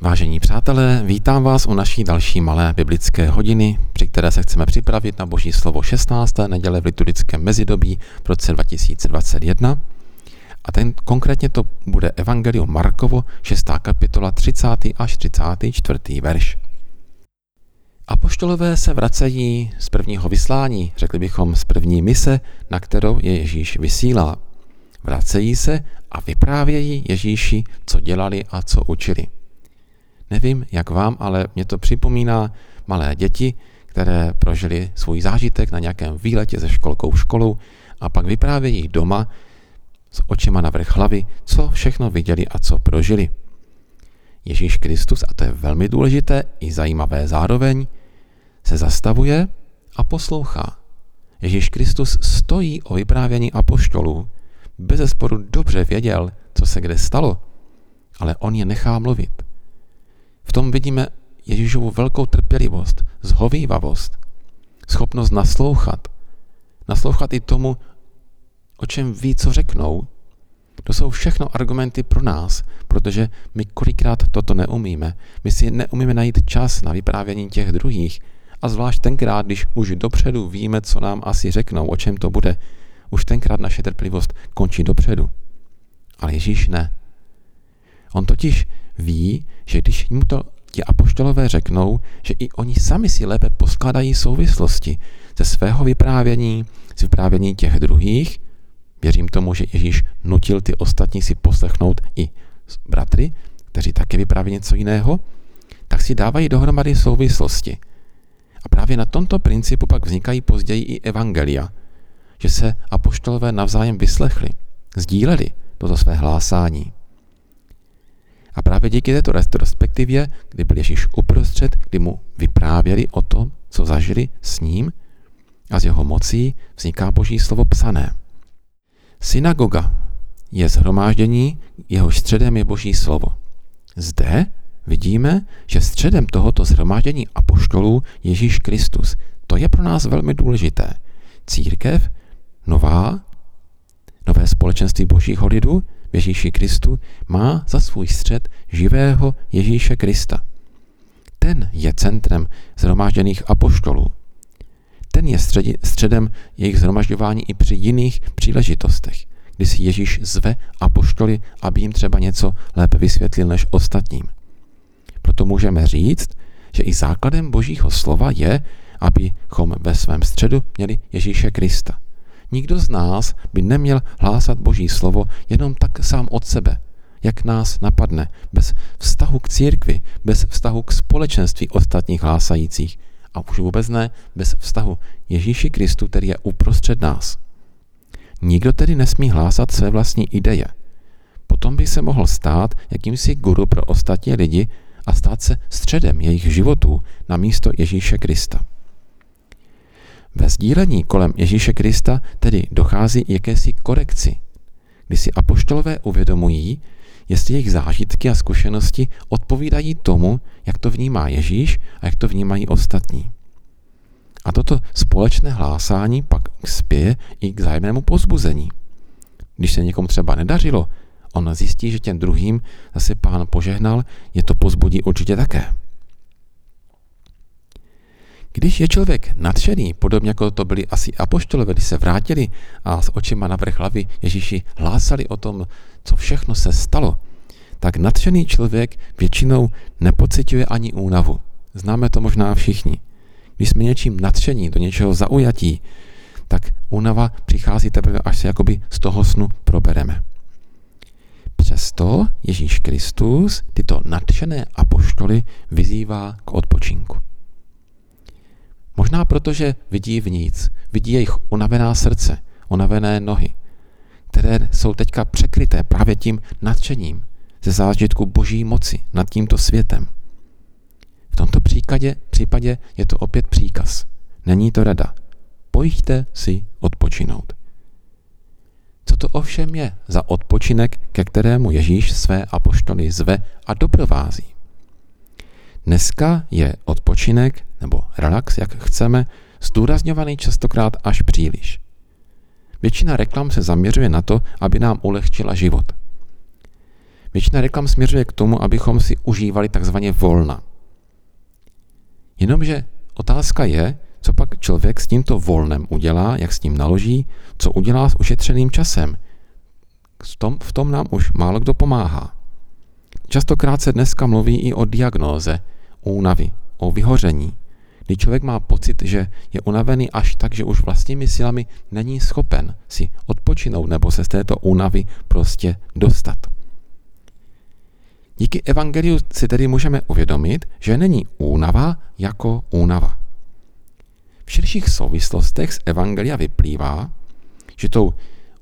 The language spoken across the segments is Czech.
Vážení přátelé, vítám vás u naší další malé biblické hodiny, při které se chceme připravit na Boží slovo 16. neděle v liturgickém mezidobí v roce 2021. A ten konkrétně to bude Evangelium Markovo, 6. kapitola, 30. až 34. verš. Apoštolové se vracejí z prvního vyslání, řekli bychom z první mise, na kterou je Ježíš vysílá. Vracejí se a vyprávějí Ježíši, co dělali a co učili. Nevím, jak vám, ale mě to připomíná malé děti, které prožili svůj zážitek na nějakém výletě ze školkou školou a pak vyprávějí doma s očima na vrch hlavy, co všechno viděli a co prožili. Ježíš Kristus, a to je velmi důležité i zajímavé zároveň, se zastavuje a poslouchá. Ježíš Kristus stojí o vyprávění apoštolů. Bez zesporu dobře věděl, co se kde stalo, ale on je nechá mluvit. Tom vidíme Ježíšovu velkou trpělivost, zhovývavost, schopnost naslouchat. Naslouchat i tomu, o čem ví, co řeknou. To jsou všechno argumenty pro nás, protože my kolikrát toto neumíme. My si neumíme najít čas na vyprávění těch druhých. A zvlášť tenkrát, když už dopředu víme, co nám asi řeknou, o čem to bude, už tenkrát naše trpělivost končí dopředu. Ale Ježíš ne. On totiž ví, že když mu to ti apoštolové řeknou, že i oni sami si lépe poskladají souvislosti ze svého vyprávění, z vyprávění těch druhých, věřím tomu, že Ježíš nutil ty ostatní si poslechnout i bratry, kteří taky vyprávějí něco jiného, tak si dávají dohromady souvislosti. A právě na tomto principu pak vznikají později i evangelia, že se apoštolové navzájem vyslechli, sdíleli toto své hlásání. A právě díky této retrospektivě, kdy byl Ježíš uprostřed, kdy mu vyprávěli o tom, co zažili s ním a z jeho mocí, vzniká Boží slovo psané. Synagoga je zhromáždění, jehož středem je Boží slovo. Zde vidíme, že středem tohoto zhromáždění apoštolů Ježíš Kristus. To je pro nás velmi důležité. Církev, nová, nové společenství Božího lidu, Ježíši Kristu má za svůj střed živého Ježíše Krista. Ten je centrem zhromážděných apoštolů. Ten je středem jejich zhromažďování i při jiných příležitostech, kdy si Ježíš zve apoštoly, aby jim třeba něco lépe vysvětlil než ostatním. Proto můžeme říct, že i základem Božího slova je, abychom ve svém středu měli Ježíše Krista. Nikdo z nás by neměl hlásat Boží slovo jenom tak sám od sebe, jak nás napadne, bez vztahu k církvi, bez vztahu k společenství ostatních hlásajících a už vůbec ne bez vztahu Ježíši Kristu, který je uprostřed nás. Nikdo tedy nesmí hlásat své vlastní ideje. Potom by se mohl stát jakýmsi guru pro ostatní lidi a stát se středem jejich životů na místo Ježíše Krista. Ve sdílení kolem Ježíše Krista tedy dochází jakési korekci, kdy si apoštolové uvědomují, jestli jejich zážitky a zkušenosti odpovídají tomu, jak to vnímá Ježíš a jak to vnímají ostatní. A toto společné hlásání pak spěje i k zájemnému pozbuzení. Když se někomu třeba nedařilo, on zjistí, že těm druhým zase pán požehnal, je to pozbudí určitě také. Když je člověk nadšený, podobně jako to byli asi apoštolové, když se vrátili a s očima na vrch hlavy Ježíši hlásali o tom, co všechno se stalo, tak nadšený člověk většinou nepociťuje ani únavu. Známe to možná všichni. Když jsme něčím nadšení, do něčeho zaujatí, tak únava přichází teprve, až se jakoby z toho snu probereme. Přesto Ježíš Kristus tyto nadšené apoštoly vyzývá k odpočinku. Možná proto, že vidí v nic, vidí jejich unavená srdce, unavené nohy, které jsou teďka překryté právě tím nadšením ze zážitku boží moci nad tímto světem. V tomto případě, případě je to opět příkaz. Není to rada. Pojďte si odpočinout. Co to ovšem je za odpočinek, ke kterému Ježíš své apoštoly zve a doprovází? Dneska je odpočinek nebo relax, jak chceme, zdůrazňovaný častokrát až příliš. Většina reklam se zaměřuje na to, aby nám ulehčila život. Většina reklam směřuje k tomu, abychom si užívali takzvaně volna. Jenomže otázka je, co pak člověk s tímto volnem udělá, jak s ním naloží, co udělá s ušetřeným časem. V tom, v tom nám už málo kdo pomáhá. Častokrát se dneska mluví i o diagnóze, únavy, o vyhoření, kdy člověk má pocit, že je unavený až tak, že už vlastními silami není schopen si odpočinout nebo se z této únavy prostě dostat. Díky evangeliu si tedy můžeme uvědomit, že není únava jako únava. V širších souvislostech z evangelia vyplývá, že tou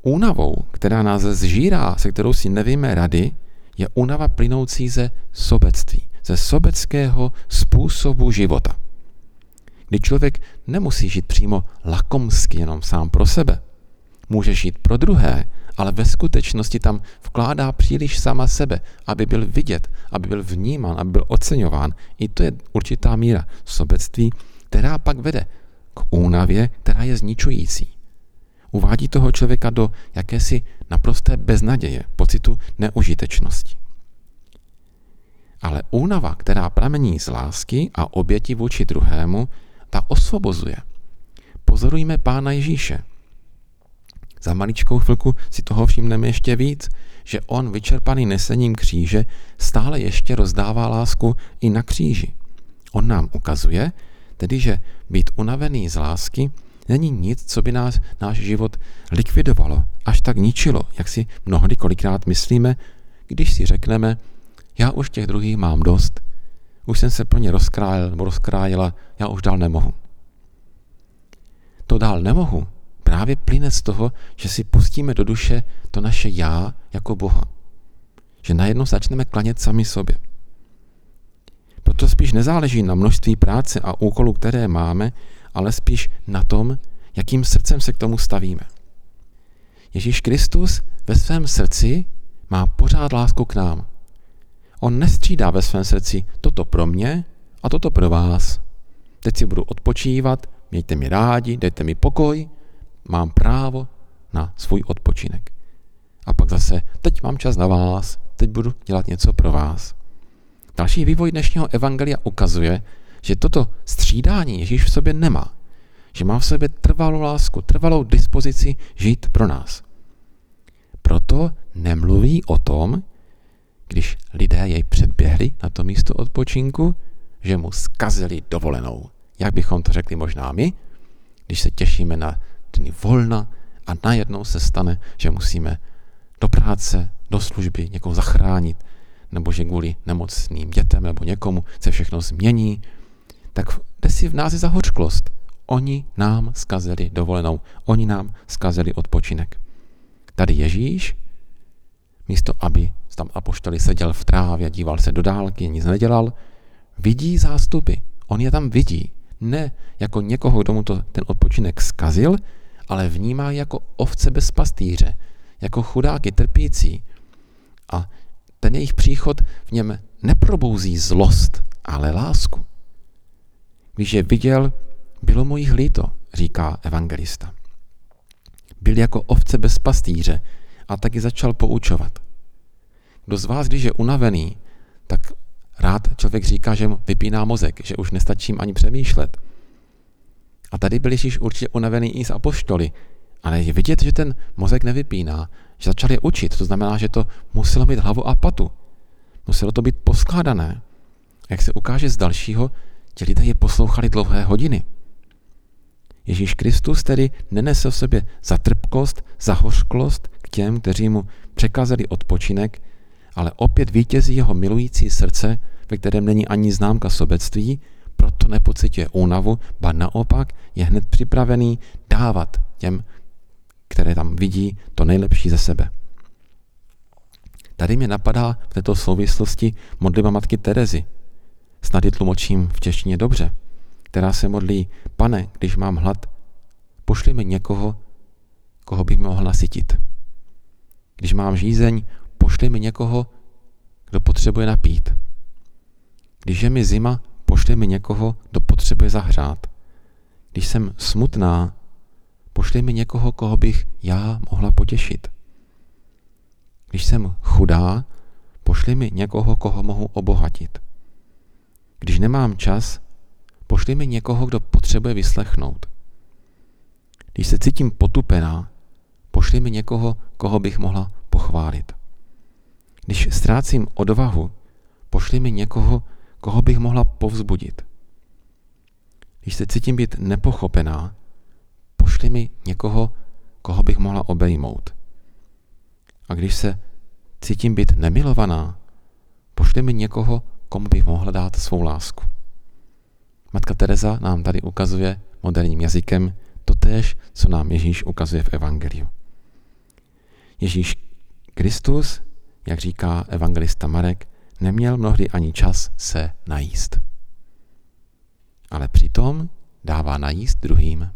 únavou, která nás zžírá, se kterou si nevíme rady, je únava plynoucí ze sobectví, ze sobeckého způsobu života. Kdy člověk nemusí žít přímo lakomsky jenom sám pro sebe. Může žít pro druhé, ale ve skutečnosti tam vkládá příliš sama sebe, aby byl vidět, aby byl vnímán, aby byl oceňován. I to je určitá míra sobectví, která pak vede k únavě, která je zničující. Uvádí toho člověka do jakési naprosté beznaděje, pocitu neužitečnosti. Ale únava, která pramení z lásky a oběti vůči druhému, ta osvobozuje. Pozorujme Pána Ježíše. Za maličkou chvilku si toho všimneme ještě víc, že on vyčerpaný nesením kříže stále ještě rozdává lásku i na kříži. On nám ukazuje, tedy že být unavený z lásky není nic, co by nás náš život likvidovalo, až tak ničilo, jak si mnohdy kolikrát myslíme, když si řekneme, já už těch druhých mám dost, už jsem se pro ně rozkrájel nebo rozkrájela, já už dál nemohu. To dál nemohu právě plyne z toho, že si pustíme do duše to naše já jako Boha. Že najednou začneme klanět sami sobě. Proto spíš nezáleží na množství práce a úkolů, které máme, ale spíš na tom, jakým srdcem se k tomu stavíme. Ježíš Kristus ve svém srdci má pořád lásku k nám. On nestřídá ve svém srdci toto pro mě a toto pro vás. Teď si budu odpočívat, mějte mi rádi, dejte mi pokoj, mám právo na svůj odpočinek. A pak zase, teď mám čas na vás, teď budu dělat něco pro vás. Další vývoj dnešního evangelia ukazuje, že toto střídání Ježíš v sobě nemá. Že má v sobě trvalou lásku, trvalou dispozici žít pro nás. Proto nemluví o tom, když lidé jej předběhli na to místo odpočinku, že mu skazili dovolenou. Jak bychom to řekli možná my, když se těšíme na dny volna a najednou se stane, že musíme do práce, do služby někoho zachránit, nebo že kvůli nemocným dětem nebo někomu se všechno změní, tak jde si v nás je zahořklost. Oni nám skazili dovolenou, oni nám skazili odpočinek. Tady Ježíš, místo aby tam apoštoli seděl v trávě, díval se do dálky, nic nedělal, vidí zástupy. On je tam vidí. Ne jako někoho, kdo mu to, ten odpočinek skazil, ale vnímá jako ovce bez pastýře, jako chudáky trpící. A ten jejich příchod v něm neprobouzí zlost, ale lásku. Když je viděl, bylo mu jich líto, říká evangelista. Byl jako ovce bez pastýře a taky začal poučovat. Kdo z vás, když je unavený, tak rád člověk říká, že mu vypíná mozek, že už nestačím ani přemýšlet. A tady byl Ježíš určitě unavený i z apoštoly, ale je vidět, že ten mozek nevypíná, že začal je učit, to znamená, že to muselo mít hlavu a patu. Muselo to být poskládané. Jak se ukáže z dalšího, ti lidé je poslouchali dlouhé hodiny. Ježíš Kristus tedy nenesl v sobě zatrpkost, zahořklost k těm, kteří mu překazali odpočinek, ale opět vítězí jeho milující srdce, ve kterém není ani známka sobectví, proto nepocituje únavu, ba naopak je hned připravený dávat těm, které tam vidí to nejlepší ze sebe. Tady mě napadá v této souvislosti modlitba matky Terezy. Snad ji tlumočím v češtině dobře. Která se modlí, pane, když mám hlad, pošli mi někoho, koho bych mohl nasytit. Když mám žízeň, pošli mi někoho, kdo potřebuje napít. Když je mi zima, pošli mi někoho, kdo potřebuje zahřát. Když jsem smutná, pošli mi někoho, koho bych já mohla potěšit. Když jsem chudá, pošli mi někoho, koho mohu obohatit. Když nemám čas, pošli mi někoho, kdo potřebuje vyslechnout. Když se cítím potupená, pošli mi někoho, koho bych mohla pochválit. Když ztrácím odvahu, pošli mi někoho, koho bych mohla povzbudit. Když se cítím být nepochopená, pošli mi někoho, koho bych mohla obejmout. A když se cítím být nemilovaná, pošli mi někoho, komu bych mohla dát svou lásku. Matka Teresa nám tady ukazuje moderním jazykem totéž, co nám Ježíš ukazuje v Evangeliu. Ježíš Kristus, jak říká evangelista Marek, neměl mnohdy ani čas se najíst. Ale přitom dává najíst druhým.